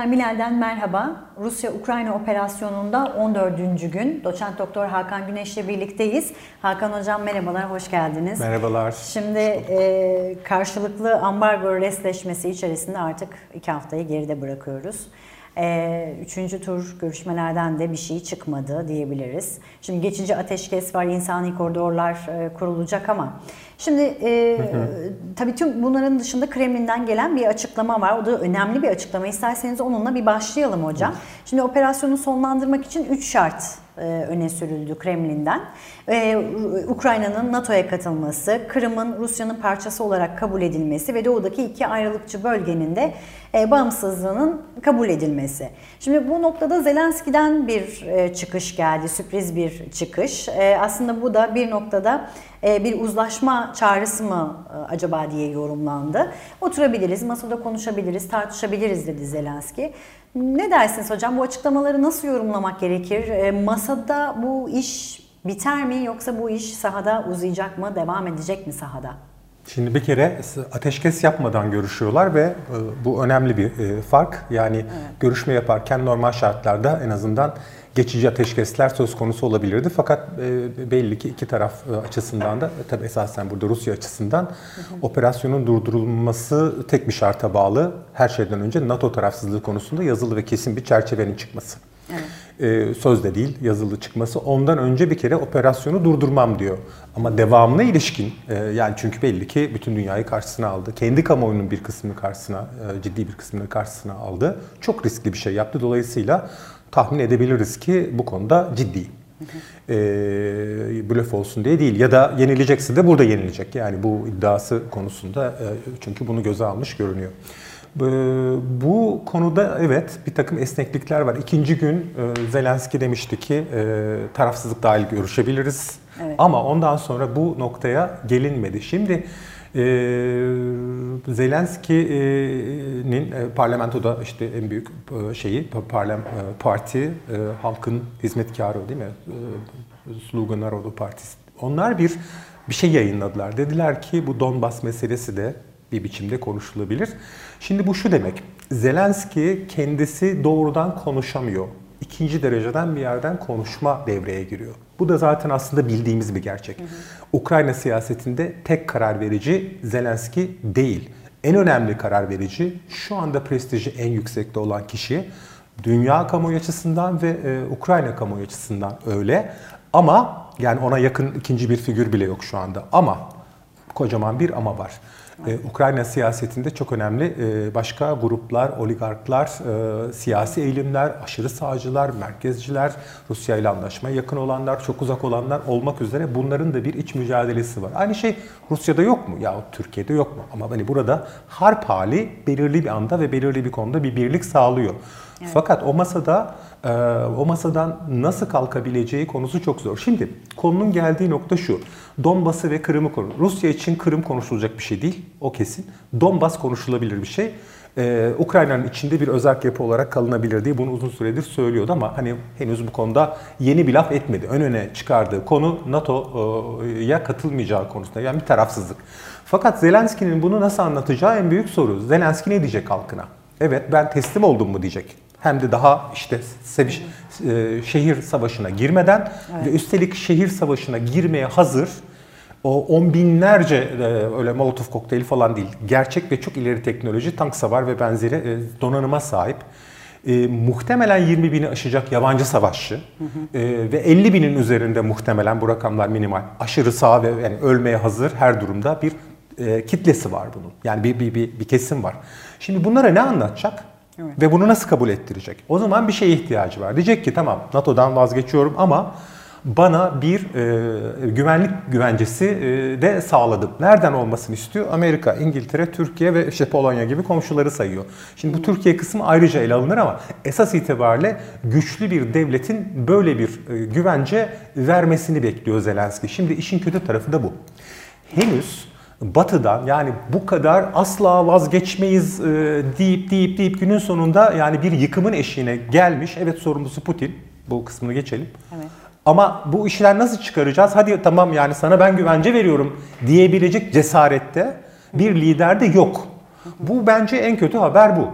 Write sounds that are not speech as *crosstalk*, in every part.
izleyen Milal'den merhaba. Rusya-Ukrayna operasyonunda 14. gün. Doçent Doktor Hakan Güneş'le birlikteyiz. Hakan Hocam merhabalar, hoş geldiniz. Merhabalar. Şimdi e, karşılıklı ambargo resleşmesi içerisinde artık iki haftayı geride bırakıyoruz. E, üçüncü tur görüşmelerden de bir şey çıkmadı diyebiliriz. Şimdi geçici ateşkes var, insani koridorlar e, kurulacak ama Şimdi e, tabii tüm bunların dışında Kremlin'den gelen bir açıklama var. O da önemli bir açıklama. İsterseniz onunla bir başlayalım hocam. Şimdi operasyonu sonlandırmak için 3 şart e, öne sürüldü Kremlin'den. E, Ukrayna'nın NATO'ya katılması, Kırım'ın Rusya'nın parçası olarak kabul edilmesi ve doğudaki iki ayrılıkçı bölgenin de e, bağımsızlığının kabul edilmesi. Şimdi bu noktada Zelenski'den bir e, çıkış geldi, sürpriz bir çıkış. E, aslında bu da bir noktada e, bir uzlaşma çağrısı mı acaba diye yorumlandı. Oturabiliriz, masada konuşabiliriz, tartışabiliriz dedi Zelenski. Ne dersiniz hocam? Bu açıklamaları nasıl yorumlamak gerekir? Masada bu iş biter mi yoksa bu iş sahada uzayacak mı, devam edecek mi sahada? Şimdi bir kere ateşkes yapmadan görüşüyorlar ve bu önemli bir fark. Yani evet. görüşme yaparken normal şartlarda en azından geçici ateşkesler söz konusu olabilirdi. Fakat e, belli ki iki taraf e, açısından da e, tabi esasen burada Rusya açısından hı hı. operasyonun durdurulması tek bir şarta bağlı. Her şeyden önce NATO tarafsızlığı konusunda yazılı ve kesin bir çerçevenin çıkması. E, sözde değil, yazılı çıkması. Ondan önce bir kere operasyonu durdurmam diyor. Ama devamına ilişkin, e, yani çünkü belli ki bütün dünyayı karşısına aldı. Kendi kamuoyunun bir kısmını karşısına, e, ciddi bir kısmını karşısına aldı. Çok riskli bir şey yaptı. Dolayısıyla tahmin edebiliriz ki bu konuda ciddi. E, blöf olsun diye değil ya da yenilecekse de burada yenilecek. Yani bu iddiası konusunda çünkü bunu göze almış görünüyor. E, bu konuda evet bir takım esneklikler var. İkinci gün e, Zelenski demişti ki e, tarafsızlık dahil görüşebiliriz. Evet. Ama ondan sonra bu noktaya gelinmedi. Şimdi ee, Zelenski'nin e, parlamentoda işte en büyük e, şeyi parlam e, parti halkın hizmetkarı değil mi? Sluga Narodu Partisi. Onlar bir bir şey yayınladılar. Dediler ki bu Donbas meselesi de bir biçimde konuşulabilir. Şimdi bu şu demek. Zelenski kendisi doğrudan konuşamıyor. İkinci dereceden bir yerden konuşma devreye giriyor. Bu da zaten aslında bildiğimiz bir gerçek. Hı hı. Ukrayna siyasetinde tek karar verici Zelenski değil. En önemli karar verici şu anda prestiji en yüksekte olan kişi dünya kamuoyu açısından ve e, Ukrayna kamuoyu açısından öyle. Ama yani ona yakın ikinci bir figür bile yok şu anda. Ama kocaman bir ama var. Ee, Ukrayna siyasetinde çok önemli e, başka gruplar, oligarklar, e, siyasi eğilimler, aşırı sağcılar, merkezciler, Rusya ile anlaşmaya yakın olanlar, çok uzak olanlar olmak üzere bunların da bir iç mücadelesi var. Aynı şey Rusya'da yok mu? Ya Türkiye'de yok mu? Ama hani burada harp hali belirli bir anda ve belirli bir konuda bir birlik sağlıyor. Fakat o masada e, o masadan nasıl kalkabileceği konusu çok zor. Şimdi konunun geldiği nokta şu. Donbas'ı ve Kırım'ı konu. Rusya için Kırım konuşulacak bir şey değil. O kesin. Donbas konuşulabilir bir şey. Ee, Ukrayna'nın içinde bir özerk yapı olarak kalınabilir diye bunu uzun süredir söylüyordu ama hani henüz bu konuda yeni bir laf etmedi. Ön öne çıkardığı konu NATO'ya katılmayacağı konusunda yani bir tarafsızlık. Fakat Zelenski'nin bunu nasıl anlatacağı en büyük soru. Zelenski ne diyecek halkına? Evet ben teslim oldum mu diyecek. Hem de daha işte seviş, e, şehir savaşına girmeden evet. ve üstelik şehir savaşına girmeye hazır o on binlerce e, öyle Molotov kokteyli falan değil. Gerçek ve çok ileri teknoloji, tank savar ve benzeri e, donanıma sahip. E, muhtemelen 20 bini aşacak yabancı savaşçı hı hı. E, ve 50 binin üzerinde muhtemelen bu rakamlar minimal. Aşırı sağ ve yani ölmeye hazır her durumda bir e, kitlesi var bunun. Yani bir, bir, bir, bir kesim var. Şimdi bunlara ne anlatacak? Evet. Ve bunu nasıl kabul ettirecek? O zaman bir şeye ihtiyacı var. Diyecek ki tamam NATO'dan vazgeçiyorum ama bana bir e, güvenlik güvencesi e, de sağladım. Nereden olmasını istiyor? Amerika, İngiltere, Türkiye ve işte Polonya gibi komşuları sayıyor. Şimdi bu Türkiye kısmı ayrıca ele alınır ama esas itibariyle güçlü bir devletin böyle bir e, güvence vermesini bekliyor Zelenski. Şimdi işin kötü tarafı da bu. Henüz Batı'dan yani bu kadar asla vazgeçmeyiz e, deyip deyip deyip günün sonunda yani bir yıkımın eşiğine gelmiş. Evet sorumlusu Putin. Bu kısmını geçelim. Evet. Ama bu işler nasıl çıkaracağız? Hadi tamam yani sana ben güvence veriyorum diyebilecek cesarette bir lider de yok. Bu bence en kötü haber bu.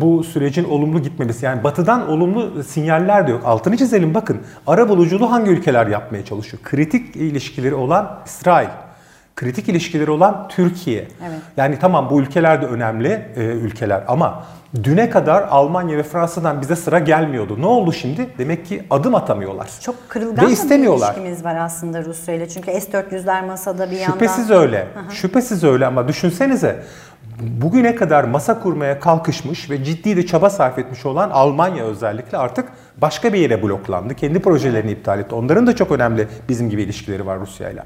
bu sürecin olumlu gitmemesi. Yani batıdan olumlu sinyaller de yok. Altını çizelim bakın. Ara buluculuğu hangi ülkeler yapmaya çalışıyor? Kritik ilişkileri olan İsrail, kritik ilişkileri olan Türkiye. Evet. Yani tamam bu ülkeler de önemli e, ülkeler ama düne kadar Almanya ve Fransa'dan bize sıra gelmiyordu. Ne oldu şimdi? Demek ki adım atamıyorlar. Çok kırılgan ve istemiyorlar. bir ilişkimiz var aslında Rusya ile. Çünkü S-400'ler masada bir yandan. Şüphesiz öyle. Hı-hı. Şüphesiz öyle ama düşünsenize bugüne kadar masa kurmaya kalkışmış ve ciddi de çaba sarf etmiş olan Almanya özellikle artık başka bir yere bloklandı. Kendi projelerini iptal etti. Onların da çok önemli bizim gibi ilişkileri var Rusya ile.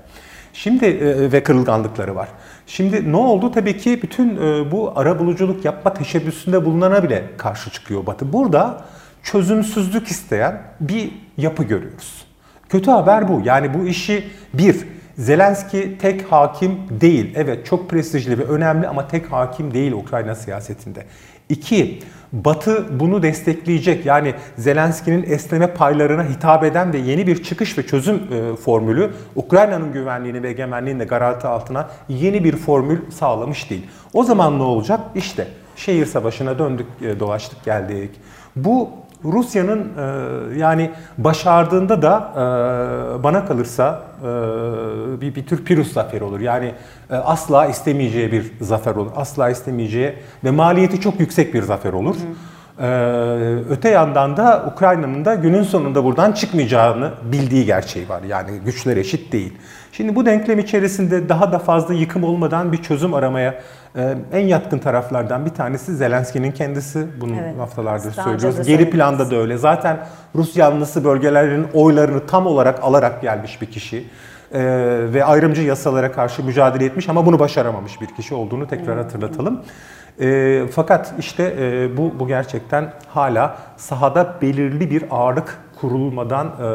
Şimdi e, ve kırılganlıkları var. Şimdi ne oldu? Tabii ki bütün e, bu ara buluculuk yapma teşebbüsünde bulunana bile karşı çıkıyor Batı. Burada çözümsüzlük isteyen bir yapı görüyoruz. Kötü haber bu. Yani bu işi bir, Zelenski tek hakim değil. Evet çok prestijli ve önemli ama tek hakim değil Ukrayna siyasetinde. İki, Batı bunu destekleyecek. Yani Zelenski'nin esneme paylarına hitap eden ve yeni bir çıkış ve çözüm e, formülü Ukrayna'nın güvenliğini ve egemenliğini de garanti altına yeni bir formül sağlamış değil. O zaman ne olacak? İşte şehir savaşına döndük, e, dolaştık, geldik. Bu Rusya'nın e, yani başardığında da e, bana kalırsa e, bir, bir tür Pirus zaferi olur. Yani e, asla istemeyeceği bir zafer olur. Asla istemeyeceği ve maliyeti çok yüksek bir zafer olur. Hı. E, öte yandan da Ukrayna'nın da günün sonunda buradan çıkmayacağını bildiği gerçeği var. Yani güçler eşit değil. Şimdi bu denklem içerisinde daha da fazla yıkım olmadan bir çözüm aramaya ee, en yatkın taraflardan bir tanesi Zelenski'nin kendisi. Bunu evet, haftalardır söylüyoruz. Geri planda da öyle. Zaten Rus yanlısı bölgelerin oylarını tam olarak alarak gelmiş bir kişi. Ee, ve ayrımcı yasalara karşı mücadele etmiş ama bunu başaramamış bir kişi olduğunu tekrar hatırlatalım. E, fakat işte e, bu bu gerçekten hala sahada belirli bir ağırlık kurulmadan e,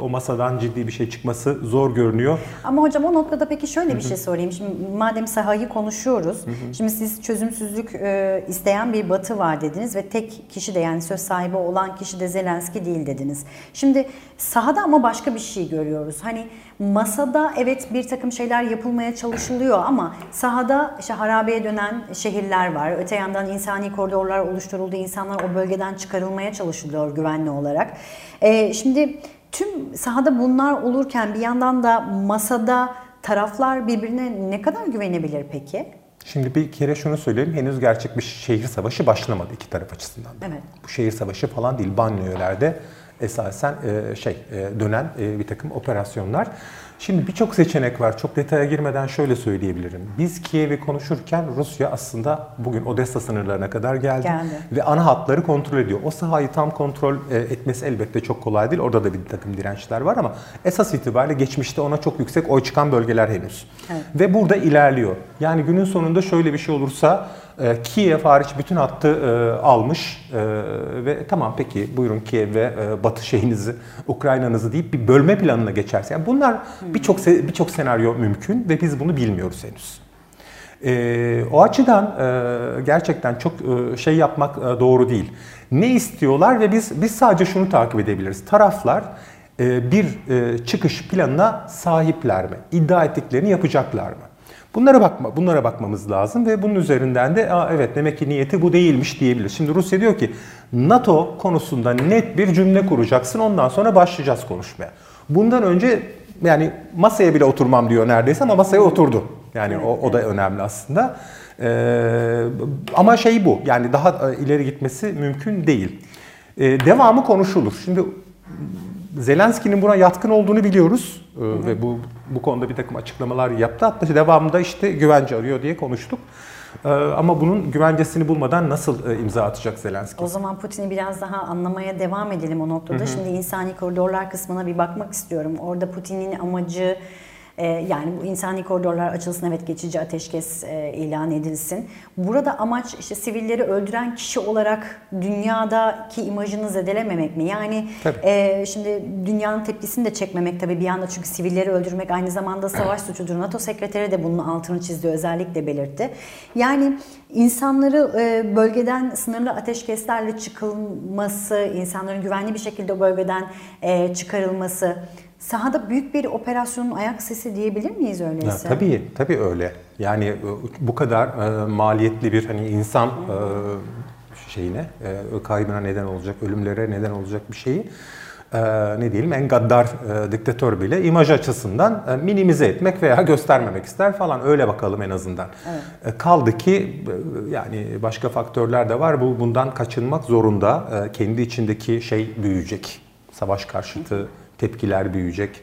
o masadan ciddi bir şey çıkması zor görünüyor. Ama hocam o noktada peki şöyle bir şey sorayım. Şimdi madem sahayı konuşuyoruz. Şimdi siz çözümsüzlük e, isteyen bir batı var dediniz ve tek kişi de yani söz sahibi olan kişi de Zelenski değil dediniz. Şimdi sahada ama başka bir şey görüyoruz. Hani masada evet bir takım şeyler yapılmaya çalışılıyor ama sahada işte harabeye dönen şehirler var. Öte yandan insani koridorlar oluşturuldu. İnsanlar o bölgeden çıkarılmaya çalışılıyor güvenli olarak. Ee, şimdi tüm sahada bunlar olurken bir yandan da masada taraflar birbirine ne kadar güvenebilir peki? Şimdi bir kere şunu söyleyeyim. Henüz gerçek bir şehir savaşı başlamadı iki taraf açısından. Evet. Bu şehir savaşı falan değil. Banliyölerde esasen e, şey e, dönen e, bir takım operasyonlar. Şimdi birçok seçenek var. Çok detaya girmeden şöyle söyleyebilirim. Biz Kiev'i konuşurken Rusya aslında bugün Odessa sınırlarına kadar geldi, geldi. ve ana hatları kontrol ediyor. O sahayı tam kontrol etmesi elbette çok kolay değil. Orada da bir takım dirençler var ama esas itibariyle geçmişte ona çok yüksek oy çıkan bölgeler henüz. Evet. Ve burada ilerliyor. Yani günün sonunda şöyle bir şey olursa e, Kiev hariç bütün hattı e, almış e, ve tamam peki buyurun Kiev ve Batı şeyinizi, Ukrayna'nızı deyip bir bölme planına geçerse. Yani bunlar birçok birçok senaryo mümkün ve biz bunu bilmiyoruz henüz. O açıdan gerçekten çok şey yapmak doğru değil. Ne istiyorlar ve biz biz sadece şunu takip edebiliriz. Taraflar bir çıkış planına sahipler mi? İddia ettiklerini yapacaklar mı? Bunlara bakma, bunlara bakmamız lazım ve bunun üzerinden de Aa, evet demek ki niyeti bu değilmiş diyebilir. Şimdi Rusya diyor ki NATO konusunda net bir cümle kuracaksın ondan sonra başlayacağız konuşmaya. Bundan önce yani masaya bile oturmam diyor neredeyse ama masaya oturdu. Yani o, o da önemli aslında. Ee, ama şey bu yani daha ileri gitmesi mümkün değil. Ee, devamı konuşulur. Şimdi Zelenski'nin buna yatkın olduğunu biliyoruz hı hı. ve bu bu konuda bir takım açıklamalar yaptı. Hatta devamında işte güvence arıyor diye konuştuk. Ee, ama bunun güvencesini bulmadan nasıl e, imza atacak Zelenski? O zaman Putin'i biraz daha anlamaya devam edelim o noktada. Hı hı. Şimdi insani koridorlar kısmına bir bakmak istiyorum. Orada Putin'in amacı ee, yani bu insani koridorlar açılsın evet geçici ateşkes e, ilan edilsin. Burada amaç işte sivilleri öldüren kişi olarak dünyadaki imajını zedelememek mi? Yani e, şimdi dünyanın tepkisini de çekmemek tabii bir yanda çünkü sivilleri öldürmek aynı zamanda *clears throat* savaş suçudur. NATO sekreteri de bunun altını çizdi özellikle belirtti. Yani insanları e, bölgeden sınırlı ateşkeslerle çıkılması, insanların güvenli bir şekilde bölgeden e, çıkarılması sahada büyük bir operasyonun ayak sesi diyebilir miyiz öyleyse? Ya, tabii, tabii öyle. Yani e, bu kadar e, maliyetli bir hani insan e, şeyine, e, kaybına neden olacak, ölümlere neden olacak bir şeyi e, ne diyelim en gaddar e, diktatör bile imaj açısından e, minimize etmek veya göstermemek ister falan öyle bakalım en azından. Evet. E, kaldı ki e, yani başka faktörler de var. Bu bundan kaçınmak zorunda. E, kendi içindeki şey büyüyecek. Savaş karşıtı tepkiler büyüyecek.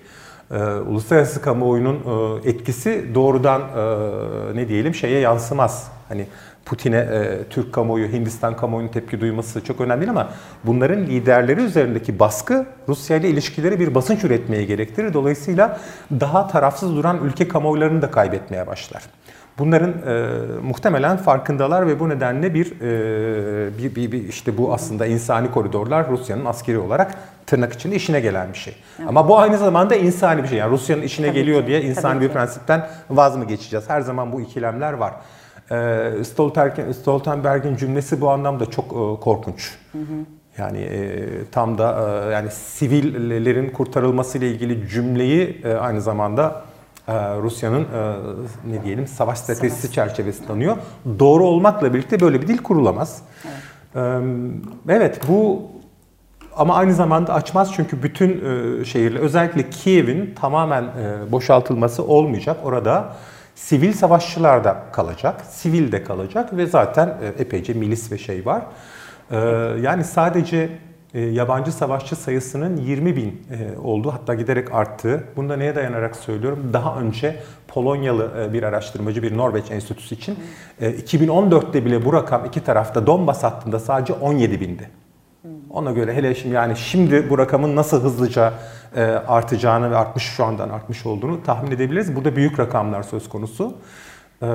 E, uluslararası kamuoyunun e, etkisi doğrudan e, ne diyelim şeye yansımaz. Hani Putin'e e, Türk kamuoyu, Hindistan kamuoyunun tepki duyması çok önemli değil ama bunların liderleri üzerindeki baskı Rusya ile ilişkileri bir basınç üretmeye gerektirir. Dolayısıyla daha tarafsız duran ülke kamuoylarını da kaybetmeye başlar. Bunların e, muhtemelen farkındalar ve bu nedenle bir, e, bir, bir, bir işte bu aslında insani koridorlar Rusya'nın askeri olarak tırnak içinde işine gelen bir şey. Evet. Ama bu aynı zamanda insani bir şey. Yani Rusya'nın işine Tabii geliyor ki. diye insani Tabii bir ki. prensipten vaz mı geçeceğiz? Her zaman bu ikilemler var. E, Stoltenberg'in cümlesi bu anlamda çok e, korkunç. Hı hı. Yani e, tam da e, yani sivillerin kurtarılması ile ilgili cümleyi e, aynı zamanda e, Rusya'nın e, ne diyelim savaş stratejisi savaş. çerçevesinde tanıyor. Doğru olmakla birlikte böyle bir dil kurulamaz. Evet, e, evet bu ama aynı zamanda açmaz çünkü bütün e, şehirler özellikle Kiev'in tamamen e, boşaltılması olmayacak. Orada Sivil savaşçılar da kalacak, sivil de kalacak ve zaten e, epeyce milis ve şey var. E, yani sadece e, yabancı savaşçı sayısının 20 bin olduğu hatta giderek arttığı. Bunda neye dayanarak söylüyorum? Daha önce Polonyalı bir araştırmacı bir Norveç Enstitüsü için 2014'te bile bu rakam iki tarafta Donbas hattında sadece 17 bindi. Ona göre hele şimdi yani şimdi bu rakamın nasıl hızlıca e, artacağını ve artmış şu andan artmış olduğunu tahmin edebiliriz. Burada büyük rakamlar söz konusu. Ee,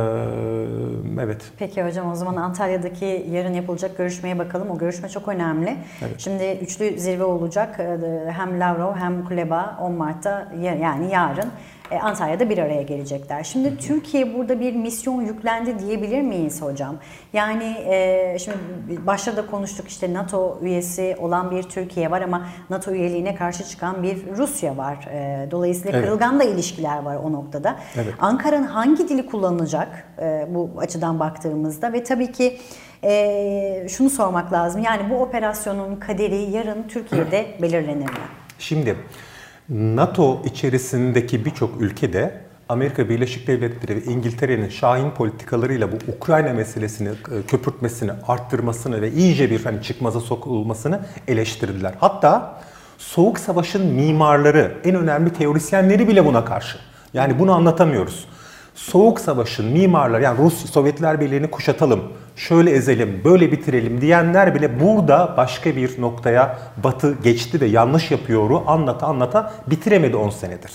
evet. Peki hocam o zaman Antalya'daki yarın yapılacak görüşmeye bakalım. O görüşme çok önemli. Evet. Şimdi üçlü zirve olacak. Ee, hem Lavrov hem Kuleba 10 Mart'ta yani yarın. E, Antalya'da bir araya gelecekler. Şimdi Türkiye burada bir misyon yüklendi diyebilir miyiz hocam? Yani e, şimdi başta da konuştuk işte NATO üyesi olan bir Türkiye var ama NATO üyeliğine karşı çıkan bir Rusya var. E, dolayısıyla evet. kırılgan da ilişkiler var o noktada. Evet. Ankara'nın hangi dili kullanacak bu açıdan baktığımızda ve tabii ki e, şunu sormak lazım. Yani bu operasyonun kaderi yarın Türkiye'de *clears throat* belirlenir mi? Şimdi NATO içerisindeki birçok ülkede Amerika Birleşik Devletleri ve İngiltere'nin şahin politikalarıyla bu Ukrayna meselesini e, köpürtmesini, arttırmasını ve iyice bir hani çıkmaza sokulmasını eleştirdiler. Hatta Soğuk Savaş'ın mimarları, en önemli teorisyenleri bile buna karşı. Yani bunu anlatamıyoruz. Soğuk Savaş'ın mimarları yani Rus Sovyetler Birliği'ni kuşatalım, şöyle ezelim, böyle bitirelim diyenler bile burada başka bir noktaya Batı geçti ve yanlış yapıyoru anlata anlata bitiremedi 10 senedir.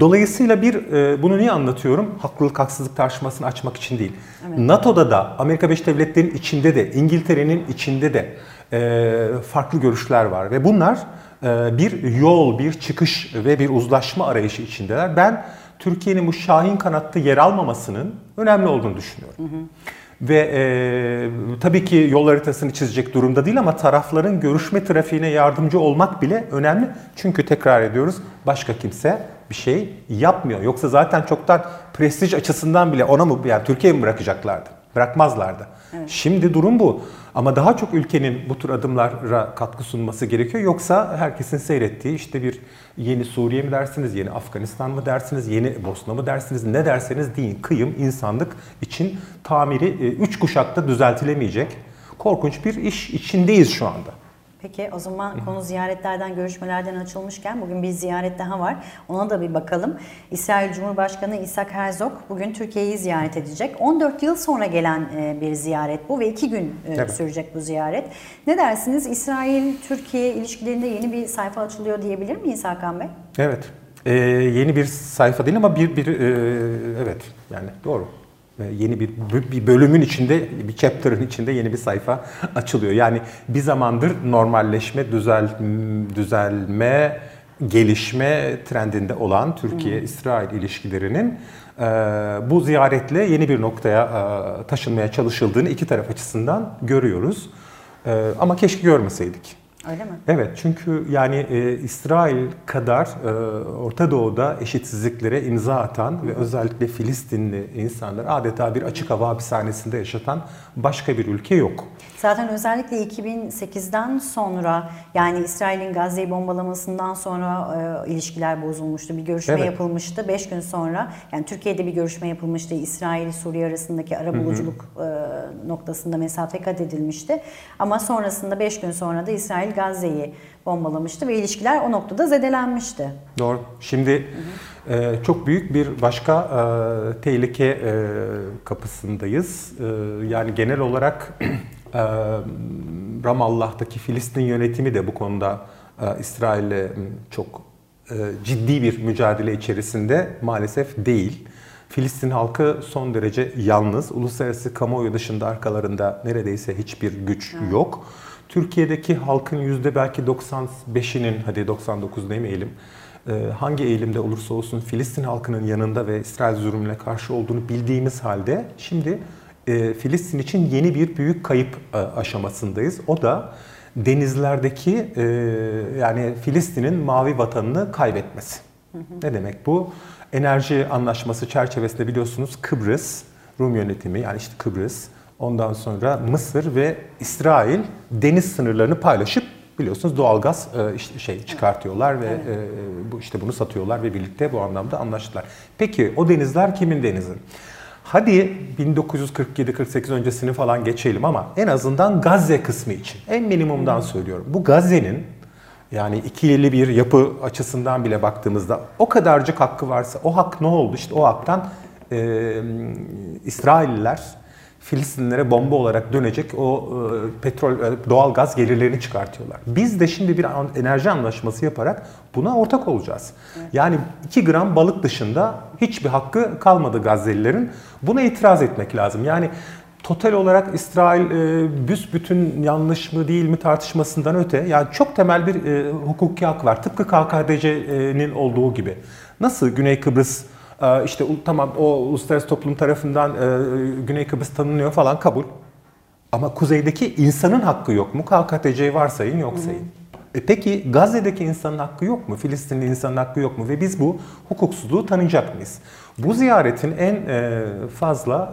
Dolayısıyla bir e, bunu niye anlatıyorum? Haklılık haksızlık tartışmasını açmak için değil. Evet. NATO'da da Amerika Birleşik Devletleri'nin içinde de İngiltere'nin içinde de e, farklı görüşler var ve bunlar e, bir yol, bir çıkış ve bir uzlaşma arayışı içindeler. Ben Türkiye'nin bu Şahin kanatta yer almamasının önemli olduğunu düşünüyorum. Hı hı. Ve e, tabii ki yol haritasını çizecek durumda değil ama tarafların görüşme trafiğine yardımcı olmak bile önemli. Çünkü tekrar ediyoruz başka kimse bir şey yapmıyor. Yoksa zaten çoktan prestij açısından bile ona mı yani Türkiye mi bırakacaklardı? Bırakmazlardı. Evet. Şimdi durum bu. Ama daha çok ülkenin bu tür adımlara katkı sunması gerekiyor. Yoksa herkesin seyrettiği işte bir yeni Suriye mi dersiniz, yeni Afganistan mı dersiniz, yeni Bosna mı dersiniz, ne derseniz deyin. Kıyım insanlık için tamiri 3 e, kuşakta düzeltilemeyecek korkunç bir iş içindeyiz şu anda. Peki o zaman konu ziyaretlerden, görüşmelerden açılmışken bugün bir ziyaret daha var. Ona da bir bakalım. İsrail Cumhurbaşkanı İshak Herzog bugün Türkiye'yi ziyaret edecek. 14 yıl sonra gelen e, bir ziyaret bu ve iki gün evet. sürecek bu ziyaret. Ne dersiniz? İsrail-Türkiye ilişkilerinde yeni bir sayfa açılıyor diyebilir miyiz Hakan Bey? Evet. Ee, yeni bir sayfa değil ama bir bir e, evet yani doğru yeni bir bir bölümün içinde, bir chapter'ın içinde yeni bir sayfa açılıyor. Yani bir zamandır normalleşme, düzel düzelme, gelişme trendinde olan Türkiye-İsrail ilişkilerinin e, bu ziyaretle yeni bir noktaya e, taşınmaya çalışıldığını iki taraf açısından görüyoruz. E, ama keşke görmeseydik. Öyle mi? Evet çünkü yani e, İsrail kadar e, Orta Doğu'da eşitsizliklere imza atan ve özellikle Filistinli insanlar adeta bir açık hava hapishanesinde yaşatan başka bir ülke yok. Zaten özellikle 2008'den sonra yani İsrail'in Gazze'yi bombalamasından sonra e, ilişkiler bozulmuştu. Bir görüşme Evet. yapılmıştı. 5 gün sonra yani Türkiye'de bir görüşme yapılmıştı. İsrail Suriye arasındaki arabuluculuk e, noktasında mesafe kat edilmişti. Ama sonrasında 5 gün sonra da İsrail Gazze'yi bombalamıştı ve ilişkiler o noktada zedelenmişti. Doğru. Şimdi e, çok büyük bir başka e, tehlike e, kapısındayız. E, yani genel olarak *clears throat* Ramallah'taki Filistin yönetimi de bu konuda İsrail'le çok ciddi bir mücadele içerisinde maalesef değil. Filistin halkı son derece yalnız. Uluslararası kamuoyu dışında arkalarında neredeyse hiçbir güç yok. Türkiye'deki halkın yüzde belki 95'inin hadi 99 demeyelim hangi eğilimde olursa olsun Filistin halkının yanında ve İsrail zulmüne karşı olduğunu bildiğimiz halde şimdi e, Filistin için yeni bir büyük kayıp e, aşamasındayız. O da denizlerdeki e, yani Filistin'in mavi vatanını kaybetmesi. Ne demek bu? Enerji anlaşması çerçevesinde biliyorsunuz Kıbrıs Rum yönetimi yani işte Kıbrıs ondan sonra Mısır ve İsrail deniz sınırlarını paylaşıp biliyorsunuz doğalgaz e, şey çıkartıyorlar ve e, bu işte bunu satıyorlar ve birlikte bu anlamda anlaştılar. Peki o denizler kimin denizi? Hadi 1947-48 öncesini falan geçelim ama en azından Gazze kısmı için en minimumdan söylüyorum. Bu Gazze'nin yani ikili bir yapı açısından bile baktığımızda o kadarcık hakkı varsa o hak ne oldu? İşte o haktan e, İsrailliler Filistinlilere bomba olarak dönecek o e, petrol, e, doğal gaz gelirlerini çıkartıyorlar. Biz de şimdi bir enerji anlaşması yaparak buna ortak olacağız. Yani 2 gram balık dışında hiçbir hakkı kalmadı Gazze'lilerin. Buna itiraz etmek lazım. Yani total olarak İsrail e, büsbütün yanlış mı değil mi tartışmasından öte yani çok temel bir e, hukuki hak var. Tıpkı KKDC'nin olduğu gibi. Nasıl Güney Kıbrıs işte u- tamam o uluslararası toplum tarafından e, Güney Kıbrıs tanınıyor falan kabul. Ama kuzeydeki insanın hakkı yok mu? KKTC'yi varsayın yok sayın. E peki Gazze'deki insanın hakkı yok mu? Filistinli insanın hakkı yok mu? Ve biz bu hukuksuzluğu tanıyacak mıyız? Bu ziyaretin en e, fazla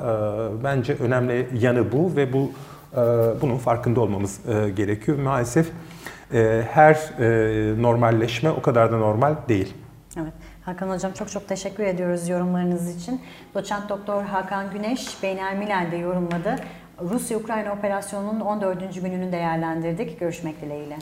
e, bence önemli yanı bu ve bu bunun farkında olmamız gerekiyor. Maalesef her normalleşme o kadar da normal değil. Evet. Hakan Hocam çok çok teşekkür ediyoruz yorumlarınız için. Doçent Doktor Hakan Güneş Beynel Milal'de yorumladı. Rusya-Ukrayna operasyonunun 14. gününü değerlendirdik. Görüşmek dileğiyle.